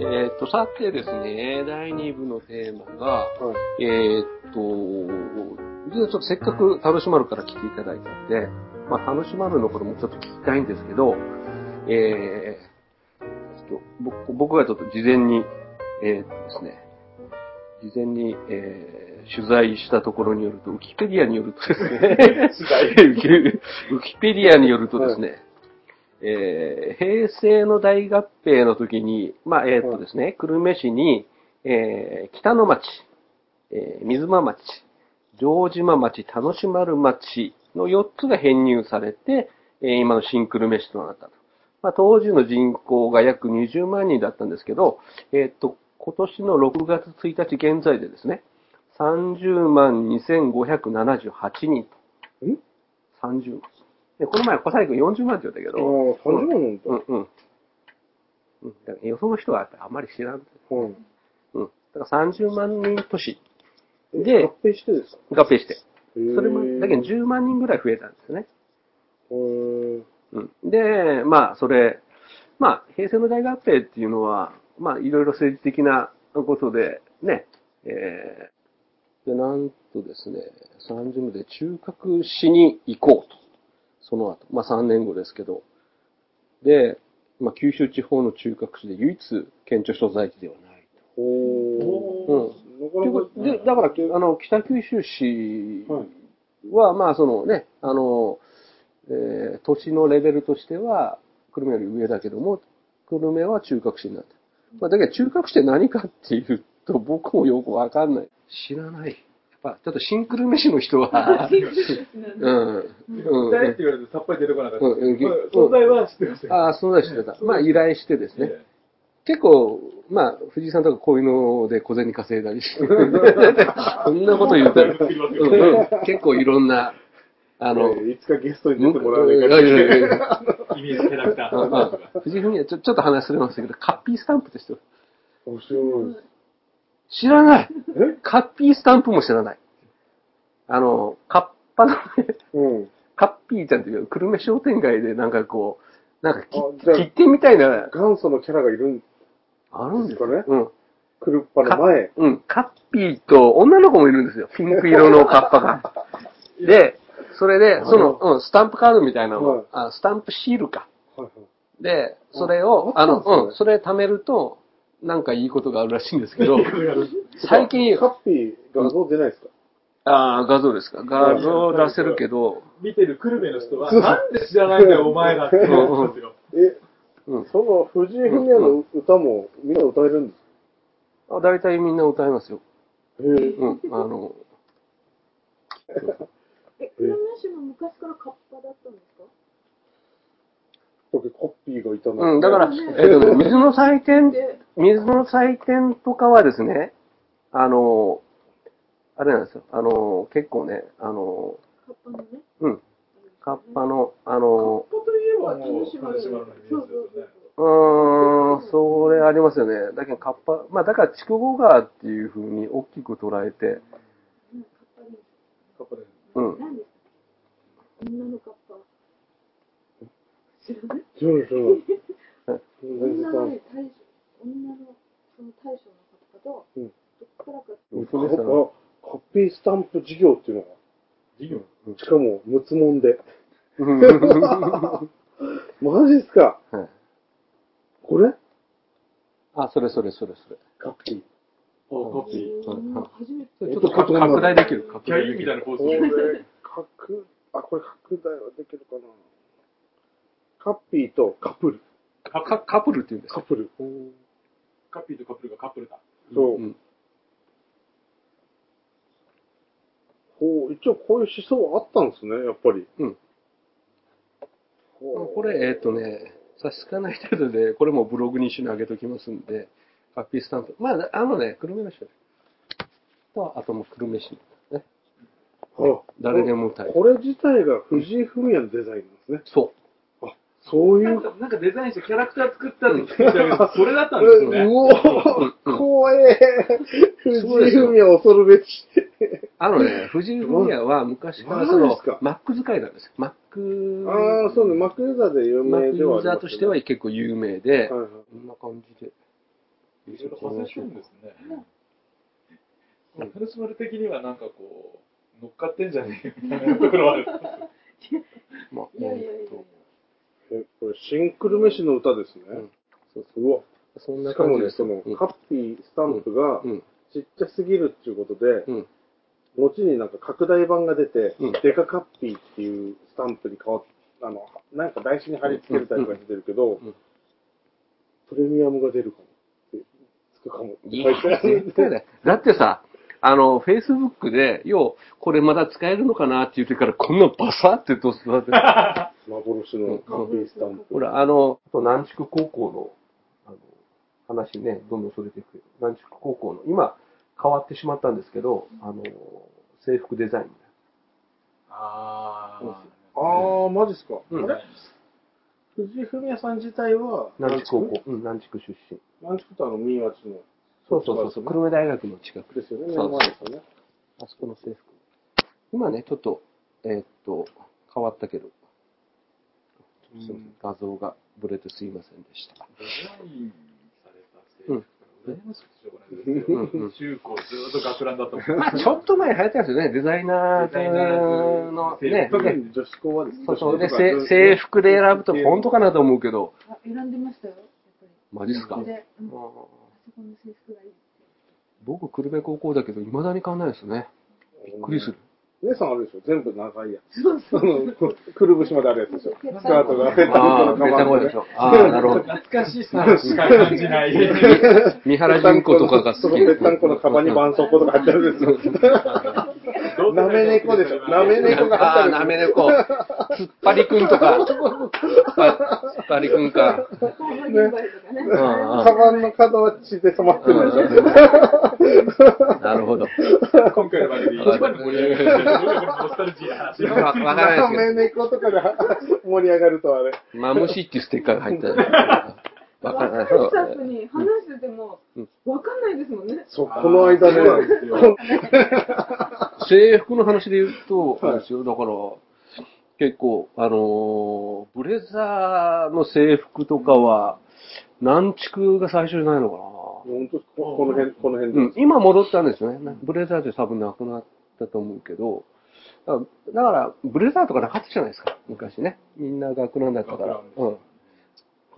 えっ、と、さてですね、第2部のテーマが、はい。えっ、と、実はちょっとせっかく楽しまるから来ていただいたんで、まあ、楽しまるのこともちょっと聞きたいんですけど、えー、ちょっと僕僕がちょっと事前に、えーっとですね、事前に、えー取材したところによると、ウキペディアによるとですね、ウキウキペディアによるとですね、えー平成の大合併の時に、まあ、えーっとですね、久留米市に、えー北の町、えー水間町、城島町、田野島丸町の4つが編入されて、えー今の新久留米市となったと。まあ、当時の人口が約20万人だったんですけど、えーっと、今年の6月1日現在でですね、30万2578人と。ん ?30 万。でこの前、小西君40万って言ったけああ、ど、30万なんだ。うんうん。うん、だからよその人はあんまり知らん。はい。うん。だから30万人都市えで合併してですか？合併して。それも、だけど10万人ぐらい増えたんですよね。うん。で、まあ、それ、まあ、平成の大合併っていうのは、まあ、いろいろ政治的なことで、ね、えー、で、なんとですね、30年で中核市に行こうと。その後、まあ3年後ですけど。で、まあ、九州地方の中核市で唯一県庁所在地ではないほうん。で、だから、あの、北九州市はいは、まあ、そのね、あの、えー都市のレベルとしては、久留米より上だけども、久留米は中核市になった。まあ、だけど中核市って何かっていうと、僕もよくわかんない。知らない。やっぱ、ちょっと新久留米市の人は、うん。うん。誰って言われてさっぱり出てこなかった。存在は知ってましたよ。ああ、そうだしてた。まあ、依頼してですね。結構、まあ、藤井さんとかこういうので小銭稼いだりして。そんなこと言うたら、うんうん、結構いろんな、あの、えーいつかゲストに出てもらわうんないかいやいやいやいやイメージキャ藤井文也、ちょちょっと話それましたけど、カッピースタンプって知ってる面白いです。知らないえ？カッピースタンプも知らない。あの、カッパのね、うん。カッピーちゃんっていう久留米商店街でなんかこう、なんか切手みたいな、元祖のキャラがいるんあるんですかね？うん。クルッパの前。うん、カッピーと女の子もいるんですよ。ピンク色のカッパが。で、それで、その、うん、スタンプカードみたいなの、はいあスタンプシールか。はいはいで、それを、あの、うん、それ貯めると、なんかいいことがあるらしいんですけど、最近、ハッピー画像出ないですか？ああ、画像ですか？画像出せるけど、見てる久留米の人は、なんで知らないんだよ、お前らってんですよ。え、うんその藤井フミヤの歌もみんな歌えるんですあ大体みんな歌いますよ。かへえ。うん、あの、え、久留米市も昔からカッパだったんですか？だけカッピーがいたの。うん、だから、えっとね、水の祭典、で、水の祭典とかはですね、あの、あれなんですよ。あの、結構ね、あの、カッパのね。うん、カッパの、あの、カッパといえばもう、ージですよね。うーん、それありますよね。だけどカッパ、まあだから筑後川っていう風に大きく捉えて、うんカッパです。カッパで。うん。女のカッパ。知らないそうそう。女のね、大将、女の、その大将のカッパと、うんどっからか、娘さん。あカッピースタンプ事業っていうの事業？が、しかも、むつもんで。う んマジっすか？はいこれ？あ、それそれそれそれ。カッピあ、カッピー。うん初めて。ちょっと拡拡大できる。拡大できる。ー。みたいなポーズこれ、拡、あ、これ拡大はできるかな？カッピーとカプル。カカカップルって言うんですか？カプル。カッピーとカップルがカップルだ。そう。うんほう、一応こういう思想はあったんですね、やっぱり。うん。ほうこれ、えっ、とね、差し支えない程度で、これもブログに一緒に上げときますんで、ハッピースタンプ。まあ、あのね、久留米の人と、あともう久留米市のね。あ誰でも歌える。これ自体が藤井フミヤのデザインなんですね。そそういう。なんか、なんかデザインしてキャラクター作ったって聞いたけど、それだったんですよね。うおーうん怖え藤井フミヤ恐るべし。う。あのね、藤井フミヤは昔からそのマック使いなんですよ。マック、ああ、そうね、マックユーザーで有マッ名クユーザーとしては結構有名で、はいはいこんな感じで。いろいろ派生してるんですね。楽しまる的にはなんかこう、乗っかってんじゃねえよみたいなところはある。まあ、いやいやいやいや。え、これ、シンクル飯の歌ですね。うんそううわ。そんなしかもね。その、うんカッピースタンプがうん。ちっちゃすぎるっていうことで、うん。後になんか拡大版が出て、うんデカカッピーっていうスタンプに変わっあの、なんか台紙に貼り付けるタイプが出てるけど、うんプレミアムが出るかもって。つくかもっていや、書いてある絶対だよ。だってさ、あの、Facebook で、よう、これまだ使えるのかなって言ってから、こんなバサってどうするわけ幻のカッピースタンプ。ほら、あの、あと南筑高校の、あの、話ね、どんどんそれていくけど、南筑高校の、今、変わってしまったんですけど、あの、制服デザイン。ああー、マジっすか？うんあれ？藤井フミヤさん自体は、南筑高校。うん、南筑出身。南筑とあの、新町の。そうそうそうそう、久留米大学の近く。ですよね、目そうの前ですよね。あそこの制服。今ね、ちょっと、えーっと、変わったけど、すいません画像がブレてすいませんでした。デザインされた制服が羨ましくてしょうんうん中高ずっと学ランだったもん。まあ、ちょっと前流行ったんですよね、デザイナーーのズね、特に女子校はですね。そうそう。で、制服で選ぶと本当かなと思うけど、あ選んでましたよ、やっぱり。マジっすか。僕、久留米高校だけど、未だに変わんないですね。びっくりする。姉さんあるでしょ全部長いやそうつ。くるぶしまであるやつでしょスカートが。ああ、ペタゴでしょ。ああ、なるほど。懐かしさしか感じない。三原純子とかが好き。ぺったんこのカバンに絆創膏とか入ってるんですよ。なめ猫でしょなめ猫がああ、入ってる。なめ猫。つっぱりくんとか。つっぱりくんか。ね。うんカバンの角は血で染まってるでしょ。なるほど。今回の番組一番の盛り上がりです。ノスタルジーな話。わわからないなですけめ猫とかで盛り上がるとあれ。ど、マムシっていうステッカーが入ってる。わからない。スタッフに話しててもうん、わかんないですもんね。そう、この間ね。制服の話で言うと、はいですよ、だから、結構、あのーブレザーの制服とかは、南築が最初じゃないのか本当ここの辺、この辺な。うんで、。今戻ったんですよね。ブレザーって多分なくなったと思うけど、だから、だからブレザーとかなかったじゃないですか、昔ね。みんな学ランだったから。学ラ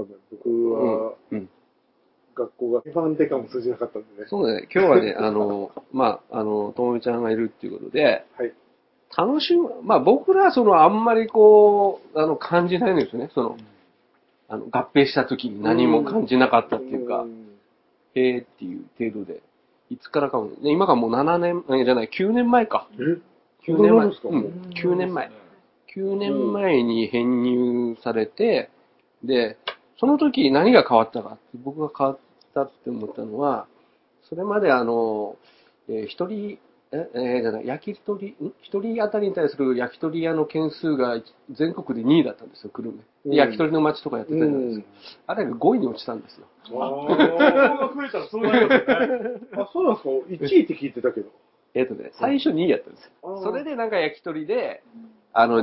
ん。僕は、うん。学校が一番でかも通じなかったんでね。そうだね。今日はね、あの、まあ、あの、ともみちゃんがいるっていうことで、はい。楽しむ、まあ僕らはそのあんまりこう、あの感じないんですよね。その、あの合併した時に何も感じなかったっていうか、んへえっていう程度で、いつからかも、ね、今がもう7年、えじゃない、9年前か。え？9年前。ですか？9年前。9年前に編入されて、で、その時何が変わったかって、僕が変わったって思ったのは、それまであの、えー一人、え、えーじゃない、焼き鳥、ん？一人当たりに対する焼き鳥屋の件数が全国で2位だったんですよ、久留米。焼き鳥の街とかやってたじゃないですか。あれが5位に落ちたんですよ。あここが増えたらそうなりますよね。ーあ、そうなんですか ?1 位って聞いてたけど。えっ、とね、最初2位やったんですよ。それでなんか焼き鳥で、あの、あ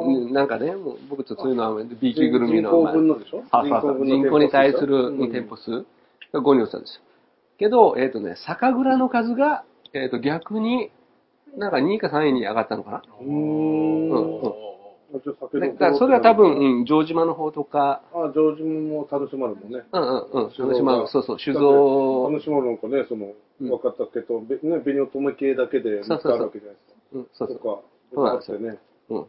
うんなんかね、もう僕ちょっとそういうのは B 級ぐるみの。人口分のでしょ？そうそうそう人口に対するうん店舗数？が5に落ちたんですよ。けど、えっ、とね、酒蔵の数が、えっ、と逆に、なんか2位か3位に上がったのかな？うーん。うんだそれは多分、うん、城島の方とか、あ、上島も楽しまるもんね。うんうんうん、楽しまう、そうそう、酒造、楽しまるなんかね、その、うん若竹と、べね、紅乙女系だけで3つあるわけじゃないですか。うん、そうそう。とか、そうなんですよね。うん。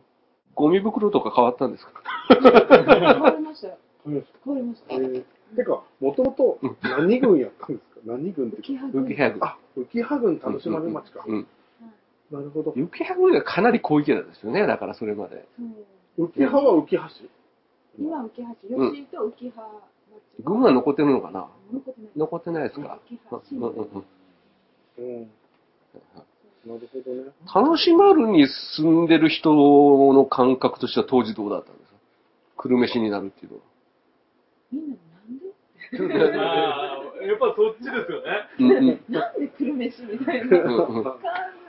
ゴミ袋とか変わったんですか？変わりました変わりました。えーてか、もともと何軍やったんですか？何軍って。浮浮きハグ。あ、浮羽軍楽しまる町か。うん。なるほど。浮きハグがかなり広域なんですよね、だからそれまで。そう浮羽は浮橋？今、浮橋、吉井と浮橋町。軍は残ってるのかな？残ってない。残ってないですか？浮橋。うんうんうんうん。なるほどね。楽しまるに住んでる人の感覚としては当時どうだったんですか？久留米市になるっていうのは。みんななんで？ああ、やっぱそっちですよね。うんうんなんで久留米市みたいな？うんうん感じ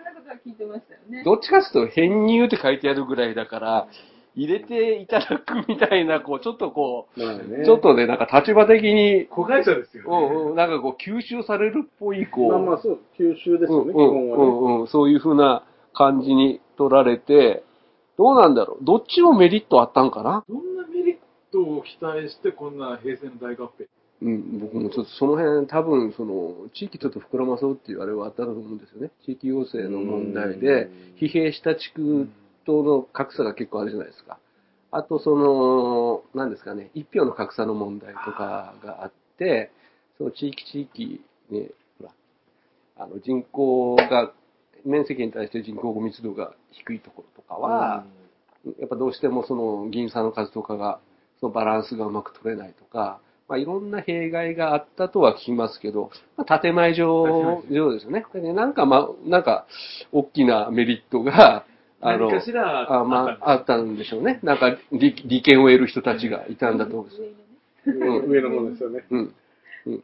なことは聞いてましたよね。どっちかっていうと編入って書いてあるぐらいだから、入れていただくみたいな、こう、ちょっとこまあう、ね。ちょっとね、なんか立場的に、子会社ですよね。うんうん、なんかこう、吸収されるっぽい、こう、まあまあそう、九州ですよね、基うん本はね。うんうん、そういう風な感じに取られて、どうなんだろう？どっちもメリットあったんかな？どんなメリットを期待して、こんな平成の大合併？うん、僕もちょっとその辺、多分、その、地域ちょっと膨らまそうっていうあれはあったと思うんですよね。地域行政の問題で、疲弊した地区との格差が結構あるじゃないですか。あと、その、何ですかね、一票の格差の問題とかがあって、その地域地域ね、ほら、あの人口が、面積に対して人口密度が低いところとかは、やっぱどうしてもその議員さんの数とかが、そのバランスがうまく取れないとか、まあいろんな弊害があったとは聞きますけど、まあ建前上、上ですよね。でなんかまあ、なんか、大きなメリットが、あの、何かしらあまあ、あったんでしょうね。なんか利、利権を得る人たちがいたんだと思うんですよ。上のね。うん上の方ですよね。うん。うん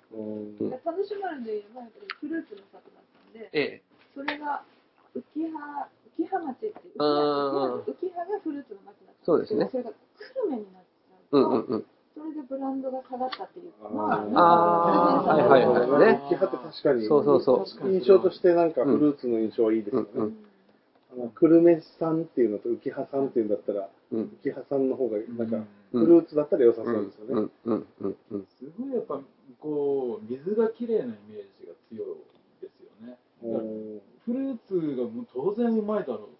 楽しまるで言えば、やっぱりフルーツの里だったんで、ええ。それが浮葉、浮葉町っていう、浮葉がフルーツの町だったそうですねそれが久留米になっちゃううと、んうんうん。それでブランドが下がったっていうあーまあーはいはいはいね浮き葉って確かに、そうそうそう。印象としてなんかフルーツの印象はいいですよね。うんうん久留米産っていうのと浮葉産っていうんだったら、うん。浮葉産の方がなんか、うんフルーツだったら良さうそうですよね。んうんうんうん。すごいやっぱ、こう、水がきれいなイメージが強いですよね。うんフルーツがもう当然うまいだろ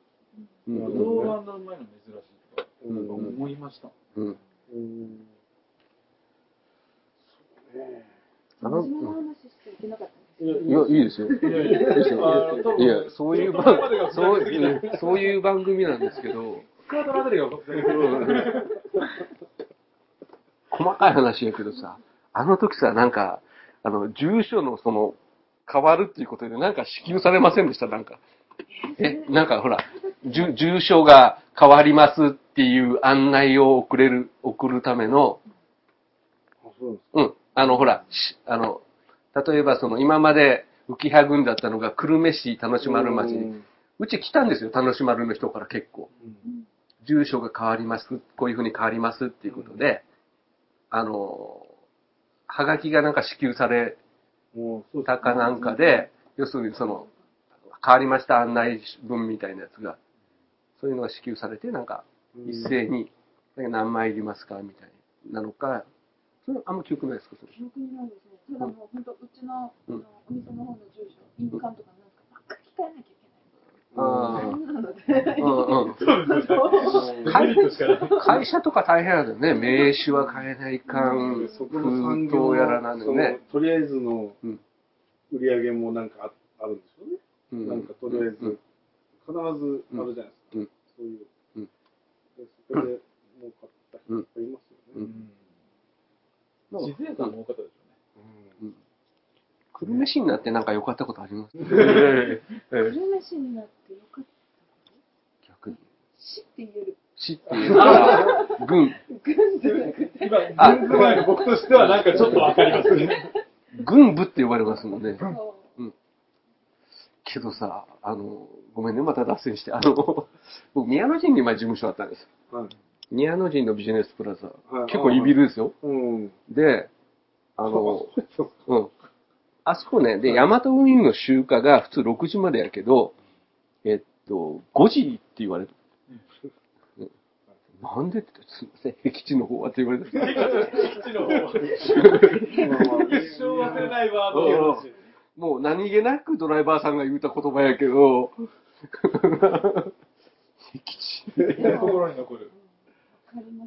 う。うんぶどうがあんなうまいの珍しいとかうん思いました。うん。うんそうねあの話しちゃいけなかったいやいや、いいですよ。いやそういう番そこまでが、そういいう、番組なんですけど。細かい話やけどさ、あの時さ、なんか、あの、住所のその、変わるっていうことで、なんか支給されませんでした、なんか。え、なんかほら、住住所が変わりますっていう案内を送れる、送るための、うなんあの、ほら、しあの、例えばその、今まで浮葉郡だったのが久留米市田主丸町。に、うち来たんですよ、田主丸の人から結構。うん。住所が変わります、こういうふうに変わりますっていうことで、あの、はがきがなんか支給されもうそうたかなんかで、要するにその、変わりました案内文みたいなやつが、そういうのが支給されて、なんか一斉に、何枚いりますかみたいなのか、それあんま記憶ないですか？それ。記憶にないですね。ただもう本当、うちのあうんのお店の方の住所、印鑑とかなんかばっかり控えなきゃいけない。会社とか大変なんだよね。名刺は変えないかん、そこの産封業筒やらなんでそね。のとりあえずのうん売り上げもなんかああるんでしょうね。うんなんかとりあえず、うん必ずあるじゃないですか。うんそういう。うんでそこで儲かった人いっぱいいますよね。自然感も多かったでしょ？うん久留米市になってなんか良かったことあります？ええ久留米市になってよかったこと？逆に。市って言える。市っていうか、軍、軍じゃなくて。今、軍部前の僕としてはなんかちょっとわかりますね。軍部って呼ばれますもんね。そうけどさ、あの、ごめんね、また脱線して。あの、僕、宮野陣に前事務所あったんです。はい。宮野陣のビジネスプラザ。はい結構いいビルですよ。うん。で、あの、うん。あそこね、で、ヤマト運輸の集荷が普通6時までやけど、えっと、5時って言われる。うんなんでって言って、すいません、僻地の方はって言われて。こっちの方は。一生忘れないワードをもう何気なくドライバーさんが言うた言葉やけど、僻地。心に残る。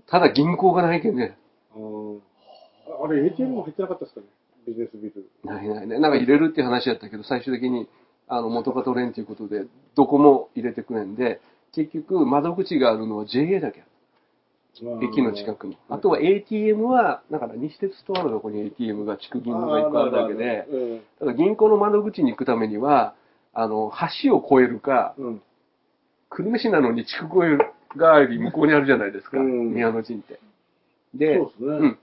ただ銀行がないけんね。あれ、ATM も入ってなかったですかねビジネスビル。ないないね。なんか入れるっていう話やったけど、最終的に、あの、元が取れんということで、どこも入れてくれんで、結局、窓口があるのは JA だけ。駅の近くに。あとは ATM は、だから西鉄ストアのとこに ATM が、地区銀行がいっぱいあるだけで、うん。だから銀行の窓口に行くためには、あの、橋を越えるか、うん。久留米市なのに地区越えがあり向こうにあるじゃないですか、うん宮野陣って。そうで、ですね。うん。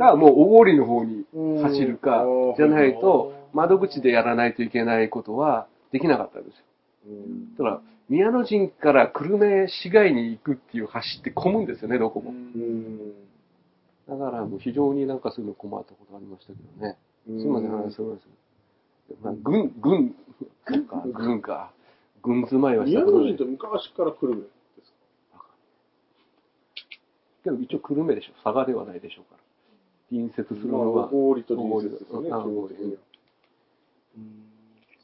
か、もう小郡の方にうん走るかじゃないと、窓口でやらないといけないことはできなかったんですよ。うんだから、宮野陣から久留米市街に行くっていう橋って混むんですよね、どこも。うん。だからもう非常になんかそういうの困ったことありましたけどね。すいません、話すみません。まあ、軍、軍、なんか、軍か。軍住まいはした宮ことない野人って昔から久留米ですか？けど一応久留米でしょ。佐賀ではないでしょうから。隣接するまあ、のは。合理と隣接ですよね、うんあ基本的には。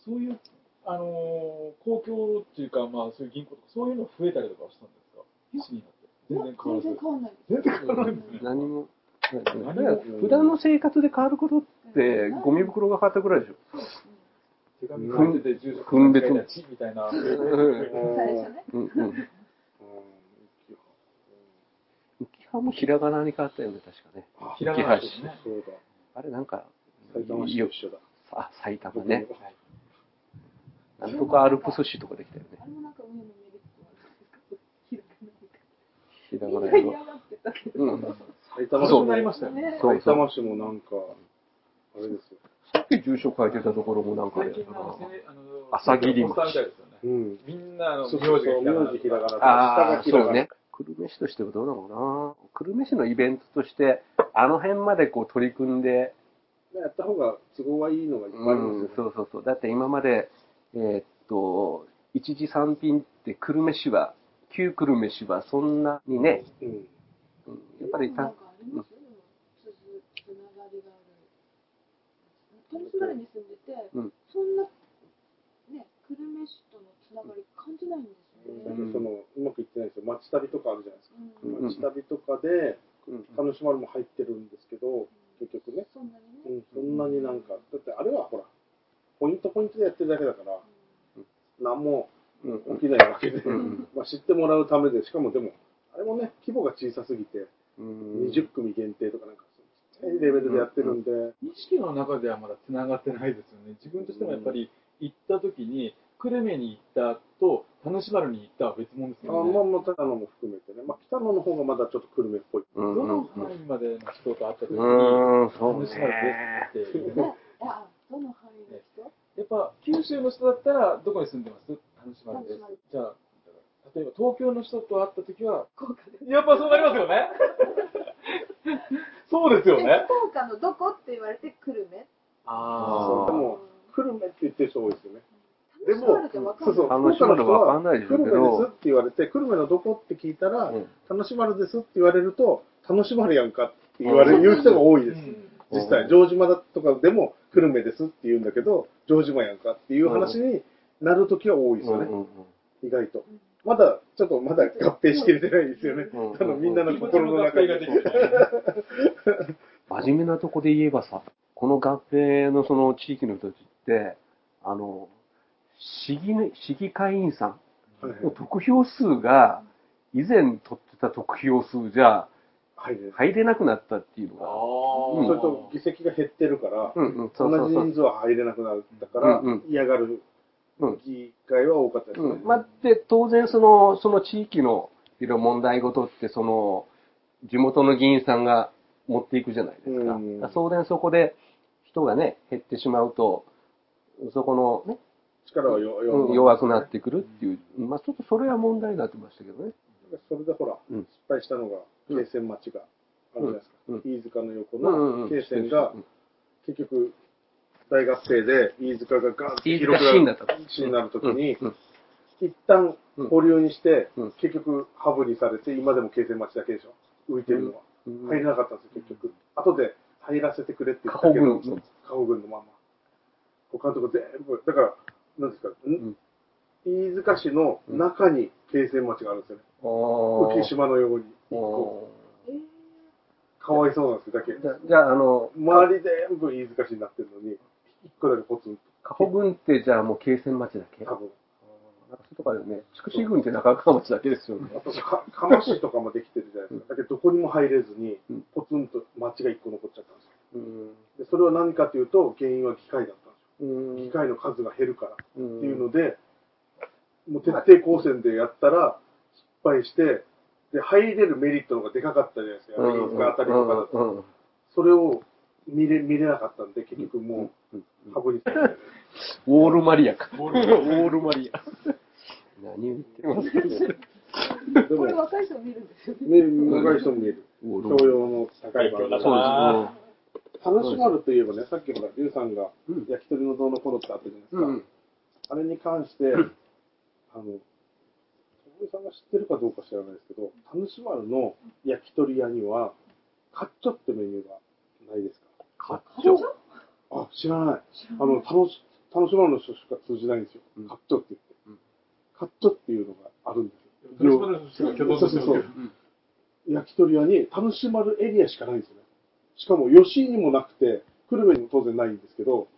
そういう、あのー公共っていうか、まあ、そういう銀行とか、そういうの増えたりとかはしたんですか？いつになって。全然変わらない。全然変わらないですね。何も。普段の生活で変わることって、ゴミ袋が変わったぐらいでしょ。手紙書いてて、住所分別みたいな。うん最初ね。うんうん。うん浮き葉もひらがなに変わったよね、確かね。あひらがな。あれなんか、埼玉市と一緒だ。あ、埼玉ね。なんとかアルプス市とかできたよねひらがな。うん。埼玉市そうなりましたよね。埼玉市もなんか、あれですよ。さっき住所書いてたところもなんか朝霧町みん。な、名字ひらがなああ。そうね。久留米市としてはどうなのかな。久留米市のイベントとして、あの辺までこう取り組んで、やった方が都合はいいのがいっぱいありますよね。そうそうそう。だって今まで、えーっと、一時産品って久留米市は、旧久留米市はそんなにね、うん。うんやっぱりたなんかありますよ、でもつづつながりがある。トムスバレに住んでて、うんそんな、ね、久留米市とのつながり感じないんですよね。なん街旅とかあるじゃないですか。街旅とかで、うん。楽しまるも入ってるんですけど、結局ね。そんなにね。うん、そんなになんか、だってあれはほら、ポイントポイントでやってるだけだから、何もうん起きないわけで、うん。まあ知ってもらうためで、しかもでも、あれもね、規模が小さすぎて、うん。20組限定とかなんか、ちっちゃいレベルでやってるんで、意識の中ではまだ繋がってないですよね。自分としてもやっぱり行った時に、久留米に行ったと、田主丸に行ったは別物ですあよね。まあまあ、北野も含めてね、まあ、北野の方がまだちょっと久留米っぽい。うんどの範囲までの人と会った時に、田主丸ですね。っていう。ね、あ、どの範囲の人？やっぱ九州の人だったらどこに住んでます？田主丸です。じゃあ、例えば東京の人と会った時は、福岡で。やっぱそうなりますよね。そうですよでね。福岡のどこって言われて久留米？あーでも、久留米って言ってる人多いですよね。でも。そうそう、楽しまるわかんないでしょうけですって言われて、久留米のどこって聞いたら、うん楽しまるですって言われると、楽しまるやんかって言われる、言う人が多いです。うん実際、城島だとかでも、久留米ですって言うんだけど、城島やんかっていう話になるときは多いですよ。ね、意外と。まだ、ちょっとまだ合併しきれてないですよ。ね。うんあの、みんなの心の中に。真面目なとこで言えばさ、この合併のその地域の人たちって、あの、市議ね、市議会員さはいんの得票数が、以前取ってた得票数じゃ。入れなくなったっていうのが、それと、議席が減ってるから、うんうん、そう同そうそう。じ人。数は入れなくなったからうんうん、嫌がるうん。議会は多かったですね。うん、まあ、で、当然その、その地域のいろいろ問題事って、その、地元の議員さんが持っていくじゃないですか。うん。当然そこで人がね、減ってしまうと、そこのね、力は弱くなってくるっていう、まあちょっとそれは問題になってましたけどね。それでほら、うん。失敗したのが、うん。京線町があるじゃないですか。うん。飯塚の横うんうんうん。の京線が、結局、大合併で飯塚がガーッと飯塚市になった市になるときに、一旦保留にして、うん。結局ハブにされて、今でも京線町だけでしょ。浮いてるのは。うん。入れなかったんですよ、結局。後で入らせてくれって言加ったけど、保軍の。加保軍のまんま。他のとこ全部、だから、なんですか、んん飯塚市の中に京線町があるんですよね。浮島のように。かわいそうなんですよ、だけ。じゃじゃあ、あの、周り全部飯塚市になってるのに、一個だけポツン加保郡ってじゃあもう京線町だけ？と、多分。なんかそういうとこあるよね。筑紫郡って中川町だけですよね。あとか、釜市とかもできてるじゃないですか。だけど、どこにも入れずにうん、ポツンと町が一個残っちゃったんですよ。うんで、それは何かというと、原因は機械だったんですよ。うん機械の数が減るから。うんっていうので、もう徹底抗戦でやったら、失敗して、で、入れるメリットの方がでかかったじゃないですか。うん飯塚あたりとかだと。それを見れ、見れなかったんで、結局もうハブに。ウォールマリアか。ウォールマリア。何言ってます？かでも これ、若い人見るんですよね。見る若い人も見える。お教養の高い番組。そうです楽しまるといえばね、さっきほら、リュウさんがうん。焼き鳥のどうのこうのってあったじゃないですか。うん。あれに関して、あの、友井さんが知ってるかどうか知らないですけど、田主丸の焼き鳥屋には、カッチョってメニューがないですか？カッチョ？あ、知らない。あの、楽し、楽しまるの人しか通じないんですよ。うん。カッチョって言って、うん。カッチョっていうのがあるんですよ。楽しまる人が挙動としてる焼き鳥屋に楽しまるエリアしかないんですよ。ね。しかも吉井にもなくて、久留米にも当然ないんですけど、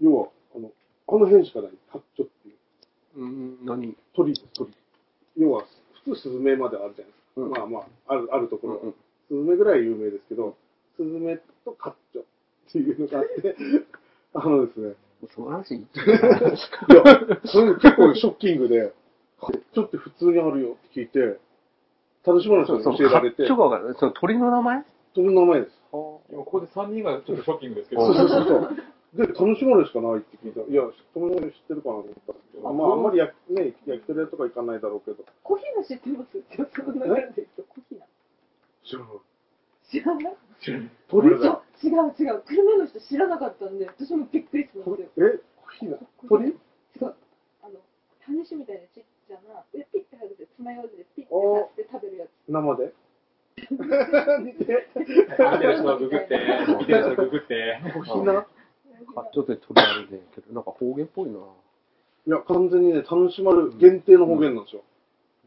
要は、あの、あの辺しかない、カッチョっていううん、何？鳥です、鳥。要は、普通スズメまであるじゃないですか。うんまあまあ、ある、あるところは、うんスズメぐらい有名ですけど、スズメとカッチョっていうのがあって、あのですね、その話言っていや、それ結構ショッキングで、ちょっと普通にあるよって聞いて、楽しまの人にそう教えられて、カッチョがわかる。その鳥の名前？その名前です。今ここで3人がちょっとショッキングですけどそうそうそうそう。で、楽しまるしかないって聞いた。いや、友達知ってるかなと思ったんですけど、まあ、あんまりや、ね、焼き鳥屋とか行かないだろうけど、コヒナ知ってますちょっとその流れで言うと、コヒナ。知らない。知らない鳥いや、違う違う。車の人知らなかったんで、私もびっくりしたんですよ。え、コヒナ鳥？違う。あの、種子みたいなちっちゃな、上ピッて外して、爪楊枝でピッて刺して食べるやつ。生で？見てる人はググって見てる人はググってコヒナカッチョって鳥あるねんけど、なんか方言っぽいな。いや、完全にね、楽しまる限定の方言なんですよ。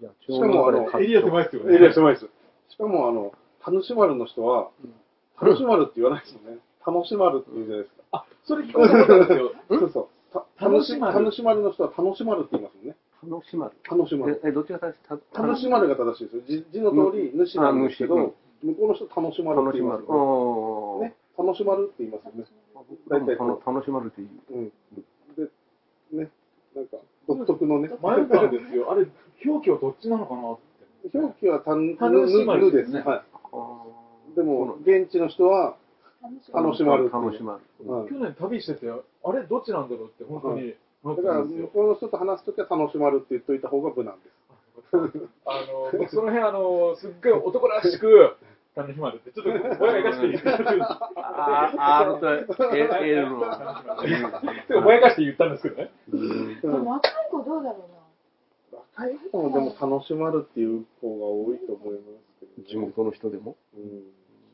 いや、しかもあのエリア狭いですよねエリア狭いです。しかも、あの、楽しまるの人は、楽しまるって言わないですよね。楽しまるって言うじゃないですか。あそれ聞こえたことあるんですよそうそう。た楽しまる楽しまるの人は楽しまるって言いますもんね。楽しまる。楽しまる。え、えどっちが正しいた楽しまるが正しいですよ。字字の通り、主なんですけど、うん向こうの人楽しまるって言います楽しまる。よね。楽しまるって言いますよね。あ。大体楽しまるって言う。うん。で、ね、なんか、独特のね、迷ったんですよあれ表記はどっちなのかなって表記はたん、楽しまるぬです。ねはあい。でも、現地の人は、楽しまる楽しまる。はい去年旅しててあれどっちなんだろうって本当にだから、向こうの人と話すときは楽しまるって言っといた方が無難です。あの僕その辺あのすっごい男らしく楽しまるってちょっとぼやかして言ってるんですあ、R と L の。でもぼやかして言ったんですけどね若い子どうだろうな。若い人もでも楽しまるっていう子が多いと思いますけ地どね。元の人でも。うん。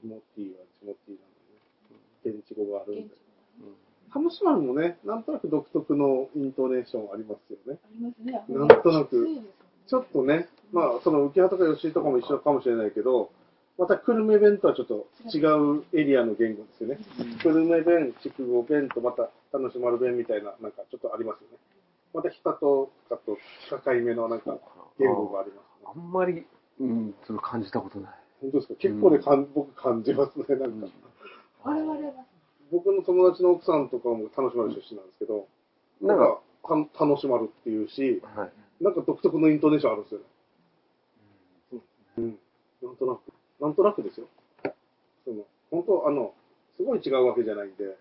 ジモティーはジモティーなんでね。現地語があるんで現。地楽しまるもね、なんとなく独特のイントネーションありますよね。ありますね。なんとなくちょっとね、まあ、その浮畑とか吉井とかも一緒かもしれないけど、また久留米弁とはちょっと違うエリアの言語ですよね。久留米弁、筑後弁とまた楽しまる弁みたいな、なんかちょっとありますよね。また北とかと境目のなんか言語がありますね。あんまり、うん、それ感じたことない。本当ですか？結構ね、かん僕感じますね、なんか。我々は。僕の友達の奥さんとかも楽しまる出身なんですけど、ななんんかか、た楽しまるっていうし、はい。なんか独特のイントネーションあるんですよね。うん。なんとなく。なんとなくですよ。その、本当あの、すごい違うわけじゃないんで、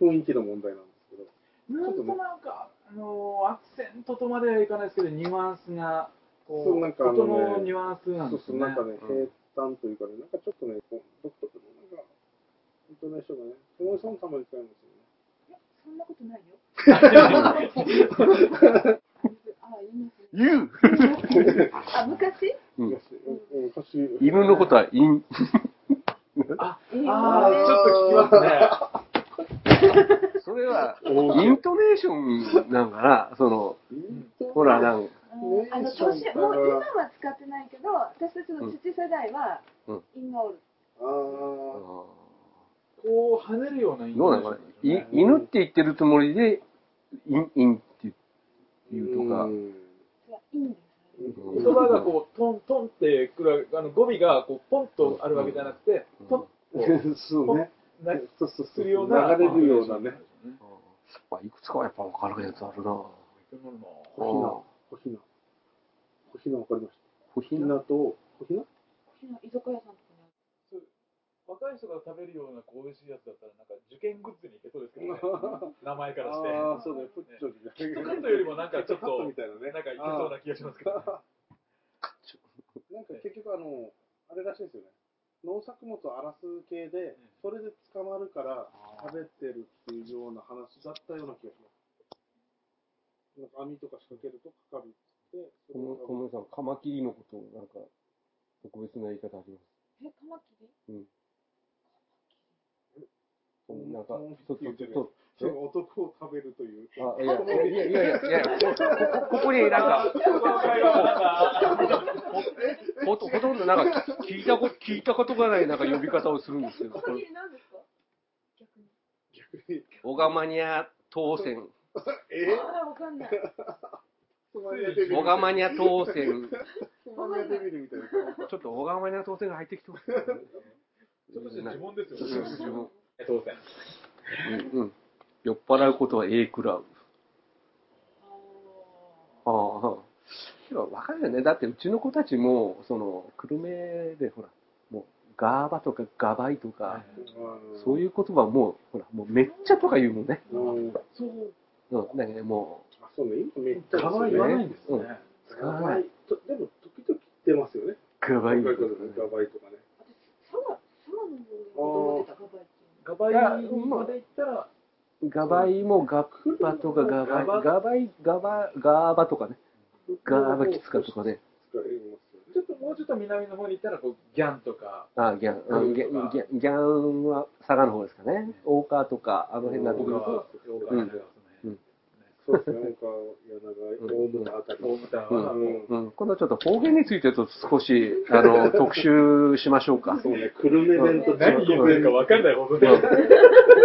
雰囲気の問題なんですけど。なんとなんか、あのアクセントとまではいかないですけど、ニュアンスが、こそうなんかね音のニュアンスなんそうそう、ですよね。なんかね、うん平坦というかね、なんかちょっとね、こう独特のなんか、イントネーションがね、そのたまに使いますよね。いやそんなことないよ。あ、言います。ね。言う。あ、昔？うん。昔、うん。昔犬のことは、イン。あ、いいよ。あーちょっと聞きますね。それは、イントネーションなんかな、その、ほら、なんか、あの年もう今は使ってないけど、私たちの父世代はうん、因がおる。あーこう跳ねるようなインどうなのか？ない犬って言ってるつもりで、イン、インって言うとか、言葉がこう、トントンってくる、あの語尾がこうポンとあるわけじゃなくて、うんトンとそうね。なそうそうそう。するような。流れるようなね。まあいくつかはやっぱ分からんやつあるな。小ひな。小ひな。小ひなわかりました。小小ひなと、小ひな居酒屋さんとかに若い人が食べるようなこう美味しいやつだったら、なんか受験グッズにいけそうですけどね。名前からして。ああ、そうだよ、プッチョキットカットよりもなんかちょっと、カットみたいなね。なんかいけそうな気がしますけど、ね。なんか結局あの、あれらしいですよね。農作物を荒らす系で、それで捕まるから食べてるっていうような話だったような気がします。なんか網とか仕掛けるとかかるって小室さん、カマキリのことをなんか、特別な言い方あります。え、カマキリ？うん。なんか、ちょっと、ちょっと、男を食べるという。あ、いや、いやいやいやいや、ここになんか、ほとんどなんか聞いたこと、聞いたことがないなんか呼び方をするんですけど、カマキリなんですか逆に。逆に。オガマニア当選。えああ、わかんない。オガマニア当選。ちょっとオガマニア当選が入ってきてます、ね。ちょっとした呪文ですようんね。呪文当選。うんうん。酔っ払うことは A クラウ。ああ。けど、わかるよね。だって、うちの子たちも、その、久留米で、ほら、もう、ガーバとかガバイとか、そういう言葉も、ほら、もうめっちゃとか言うもんね。うん。うん。だけどね、もあ、そうね、今めっちゃガバ言わないんですうんね。う、使わない。とでも、時々言ってますよね。ガバイとかね。ガバイとかね。サマ、サマの方に子供出たガバイガバイまで行ったら、ガバイもガッバとかガバイ、ガバイ、ガバ、ガーバとかね。ガーバキツカとかね。使いますよね。ちょっともうちょっと南の方に行ったら、こう、ギャンとか、あ、ギャン、うんギャン、ギャン、ギャンは佐賀の方ですかね。大川とか、あの辺になってくると。うんそうですね、あたり。うは、ん、うん。今度はちょっと方言についてと少し、あの、特集しましょうか。そうね、久留米弁と何言ってるか分かんないほどで。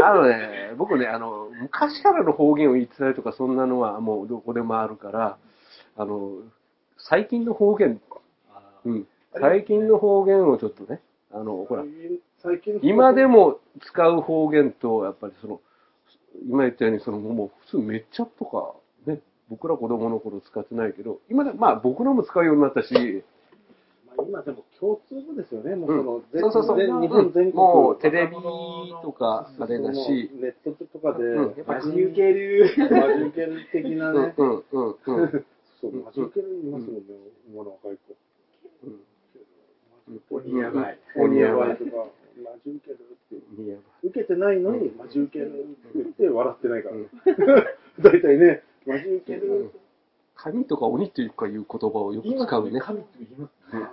あのね、僕ね、あの、昔からの方言を言ってたりとか、そんなのはもうどこでもあるから、あの、最近の方言、うん。最近の方言をちょっとね、あの、ほら、最近今でも使う方言と、やっぱりその、今言ったように、その、もう普通めっちゃとか、ね、僕ら子供の頃使ってないけど、今で、まあ僕らも使うようになったし、まあ今でも共通語ですよね、もううん。その、そうそう。そう。全日本全国。もうテレビとかあれだし、ネットとかで、うん。やっぱマジ受ける、マジ受ける的なうん。ね。うん。うん。うん。そう、マジ受けるいますもんね、今の若い子。鬼やばい。鬼やばいとか、マジ受けるって。いや受けてないのに、マジ受けるって言って笑ってないから。大体ね、マジ受ける。神とか鬼っていうかいう言葉をよく使うね。神って言いますね。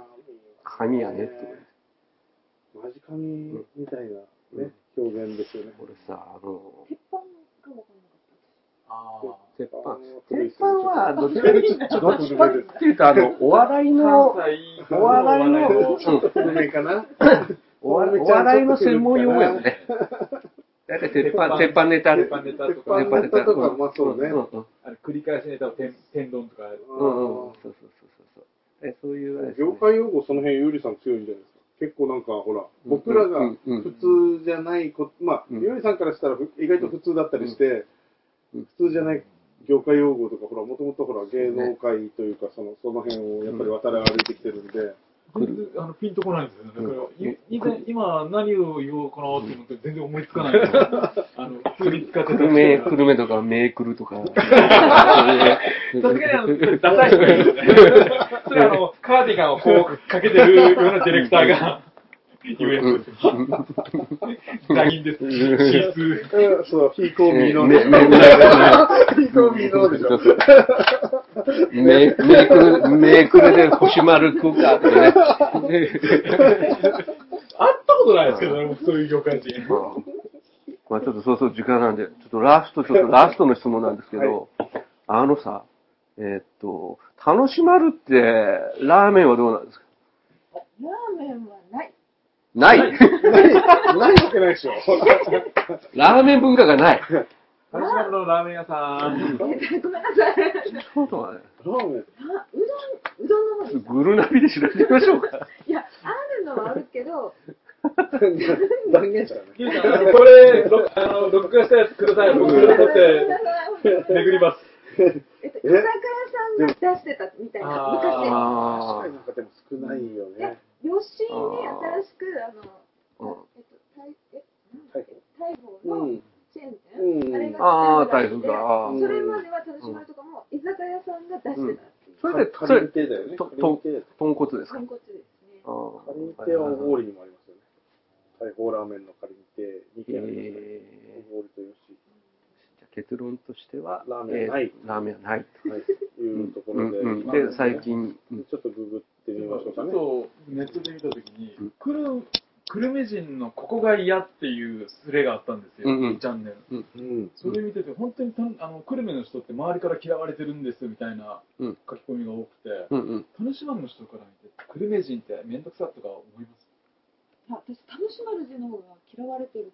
神やねって。マジ神みたいなね、表現ですよね。これさ、あの、鉄板がわかんなかった。あ鉄板あ。鉄板は、どっちかどっちかっていうと、あの、お笑いの、お笑いの、うん古めかな お笑いの専門用語やもんね。だいたい鉄板、鉄板ネタ。鉄板ネタと鉄か、板ネタとか、まあそうね。あの繰り返しネタを天天丼とか、うんうん。そうそうそうそう。え、そういう業界用語その辺ゆうりさん強いんじゃないですか。結構なんかほら、僕らが普通じゃないこまあ、うんゆうりさんからしたらふ意外と普通だったりして、うん普通じゃない業界用語とか、ほら、もともとほら、芸能界というか、その、その辺をやっぱり渡り歩いてきてるんで、あのピンとこないんですよね。だから、い以前今何を言おうかなって思って全然思いつかない。あの、普通に使ってたくるめ、くるめとか、めくるとか。さすがにあの、ダサい人ですね。それはあの、カーディガンをこうかけてるようなディレクターが言うやつです。ザギンです。シースうんそう、フィーコーミーの、め、フ、ィーコーミーのでしょ。め、めくる、めくるで星丸食うかってね。会ったことないですけどね、そういう業界人。まあちょっとそうそう時間なんで、ちょっとラスト、ちょっとラストの質問なんですけど、あのさ、えーっと、楽しまるって、ラーメンはどうなんですかラーメンはない。ないない、ないわけないでしょ。ラーメン文化がない。カルシマルのラーメン屋さん。えごめんなさい。そうだね。ラーメン。あうどん、うどんの方ですか？グルナビで調べてみましょうか。いや、あるのはあるけど、断言したらね。これ、ろあの、録画したやつください。僕、撮って、巡ります。えっと、居酒屋さんが出してたみたいな、昔。確かになんかでも少ないよね。余震に新しく、あの、えっと、大、え、大砲のチェーン店、う、あれが出てた。それまでは楽しまるとかも居酒屋さんが出してた。それで、それ、だよね。と、と、豚骨ですか？豚骨ですね。カリン亭は大りにもありますよね。大砲ラーメンのカリン亭。結論としては、ラーメンはないえーラーメンはない。はい。いうところで。うんうんまあねで、最近、うんちょっとググってみましょうかね。ちょっとネットで見たときにうん、クル久留米人のここが嫌っていうスレがあったんですよ、うんうんチャンネル。うん。それ見てて、本当にたあの久留米の人って周りから嫌われてるんですみたいなうん書き込みが多くて、うんうん。田島の人から見て、久留米人って面倒くさとか思います？あ私、田島るじの方が嫌われてるって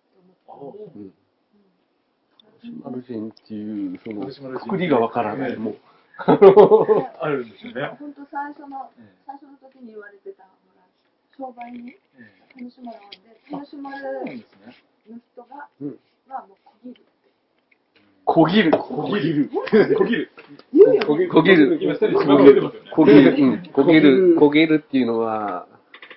思ってたんで。マルジンっていう、その、くくりがわからない。ええもう。あるんですよね。本当最初のえ最初の時に言われてたほら商売にえええ楽しまるんで楽しまる。の人が、うんはもうこぎるってこぎる。こぎる。こぎる。こぎこぎる。こぎる。うん。こぎる。こぎるっていうのは、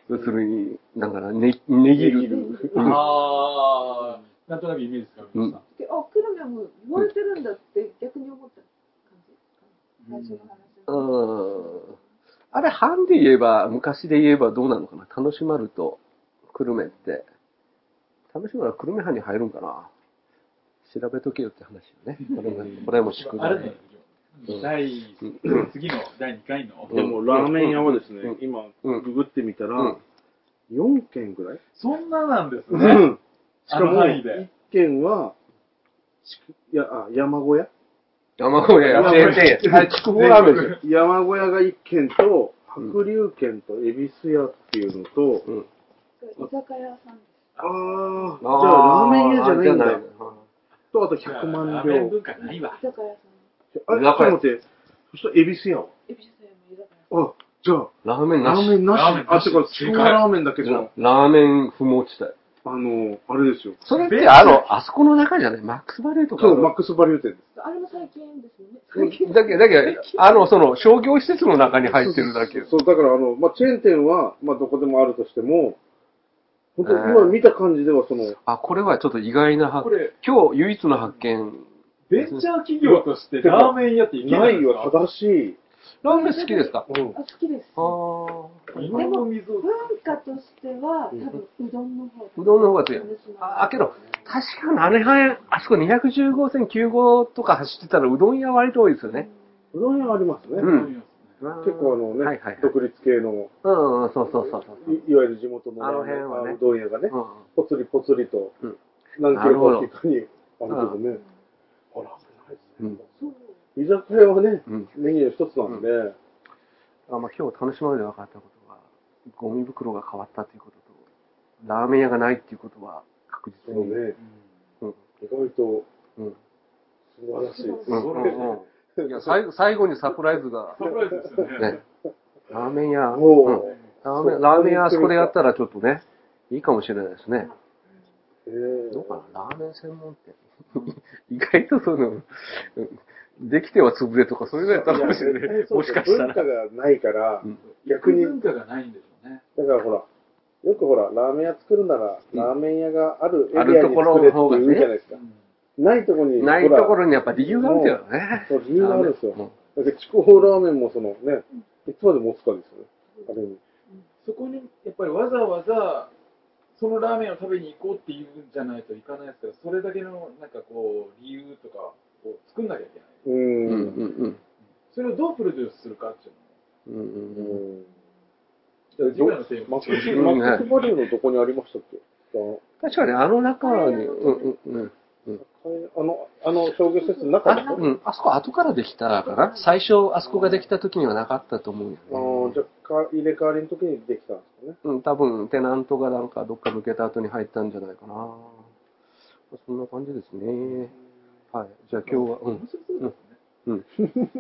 要するに、なんかな、ね、ねぎる。うんああ、なんとなくイメージつかみました。であクルメも言われてるんだって逆に思った感じ最初の話うん。あれ、班で言えば、昔で言えばどうなのかな楽しまると、久留米って。楽しまるは久留米班に入るんかな調べとけよって話よね。これも、これも宿題。第、次の第2回の。でも、ラーメン屋はですねうん、今、うんググってみたらうん、4軒ぐらい？そんななんですうね。ん。しあかも、の範囲で1軒は、や、あ、山小屋？山小屋や、チェーン店や。あれ、筑豊ラーメンですよ。山小屋が1軒と、白龍軒と恵比寿屋っていうのと、うん。居酒屋さんですあー、じゃあラーメン屋じゃないんだ。と、あと100万両。ラーメン文化ないわ。居酒屋さんあれ、ちょっと待って、そしたら恵比寿屋は？エビシュさんも居酒屋さんあ、じゃあ、ラーメンなし。ラーメンなしラーメンなしあ、てか、筑豊ラーメンだけじゃん。ラーメン不毛地帯。あの、あれですよ。それって、あの、あそこの中じゃない？マックスバリューとか？そう、マックスバリュー店です。あれも最近ですよねうん最近だけど、だけど、あの、その、商業施設の中に入ってるだけよ。そう、だからあの、まあ、チェーン店は、まあ、どこでもあるとしても、本当にえー今見た感じでは、その、あ、これはちょっと意外な発これ、今日唯一の発見。ベンチャー企業としてラーメン屋っていけなないいんですか？は正しい。ラーメン好きですか？うん。あ好きですあー。日本の水を文化としては多うん分うどんの方うどんの方が強い。あ、けど、確かにあれは、あそこ215線9号とか走ってたらうどん屋割と多いですよね。うどん屋ありますね。うん結構あのね、はいはいはい。独立系の、うんうん、そうそうそうそう。いいわゆる地元のあの辺はねうどん屋がね、うんぽつりぽつりとうん、何キロかにあるけどね。あら、危ないですねうん。居酒屋はね、うん。メニューの一つなんで、あまあ、今日楽しまで分かったことは、ゴミ袋が変わったということと、ラーメン屋がないっていうことは確実に。そうね、うん。意外とうん。素晴らしい最後最後にサプライズが、サプライズですよね。ね、ラーメン屋、もうんう、ラーメンラーメン屋あそこでやったらちょっとね、いいかもしれないですね。えーどうかな、ラーメン専門店。意外とその、うんできては潰れとかそういうのやったかもしれない。もしかしたら。文化がないから、うん逆に、文化がないんでしょうね。だからほら、よくほら、ラーメン屋作るなら、うんラーメン屋があるエあリアにるところ作れっての方がね言うじゃないですか。ないところに、ないところにやっぱ理由があるけどね。そう理由があるんですようんだって、筑豊ラーメンもそのね、いつまで持つかですよね。あれに。そこに、やっぱりわざわざ、そのラーメンを食べに行こうっていうんじゃないといかないですけど、それだけの、なんかこう、理由とかを作んなきゃいけない。う。うんんうんそれをどうプロデュースするかっていうのを。うんうんうんうんじゃあ次回のテーママックス、バリューのどこにありましたっけ？確かにあの中に、うんうんうん。あの、あの商業施設の中で？あ、うん、あそこ後からできたかな？最初、あそこができた時にはなかったと思うよね。じゃあか入れ替わりの時にできたんですかね。うん、多分、テナントがなんかどっか抜けた後に入ったんじゃないかな。そんな感じですね。はい。じゃあ今日は、うん。うん。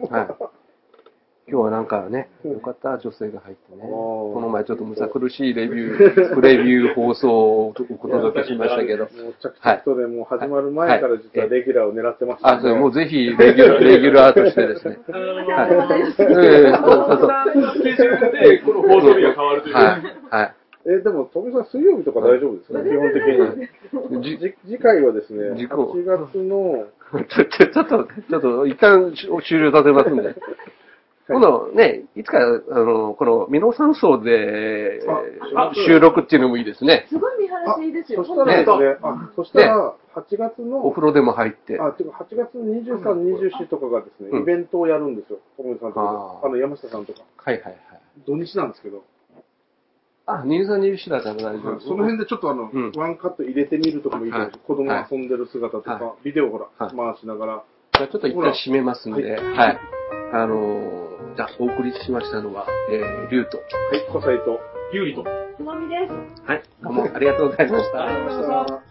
はい。今日はなんかね、よかった、女性が入ってね。この前ちょっとむさ苦しいレビュー、プ レビュー放送をお届けしましたけど。もう着々とでもう始まる前から実はレギュラーを狙ってましたあ、それもうぜひレギュラー、レギュラーとしてですね。あのはいー、ええ そうそうそうさんのスケジュールで、この放送日が変わるという。はい。はい。えーでも、富さん、水曜日とか大丈夫ですね、基本的に。じじ次回はですね、事故8月の、ちょ、ちょ、ちょっと、ちょっと、一旦終了させますんで。今度ね、いつか、あの、この、ミノ山荘であ収録っていうのもいいですね。すごい見晴らしいいですよ。そしたらですね、あ、そしたら、8月の、お風呂でも入って。あ、ていうか、8月23、24とかがですね、うんイベントをやるんですよ。友さんとかあの、山下さんとか。はいはいはい。土日なんですけど。あ、23、24だったら大丈夫。その辺でちょっとあの、うんワンカット入れてみるとかもいいと思うし、はい子供が遊んでる姿とか、はビデオほら、はい回しながら。じゃあちょっと一旦締めますんで、はい。あのーじゃあお送りしましたのは、えー、リュウと。はい、小斎と。有利と。つまみです。はい。どうもありがとうございました。ありがとうございました。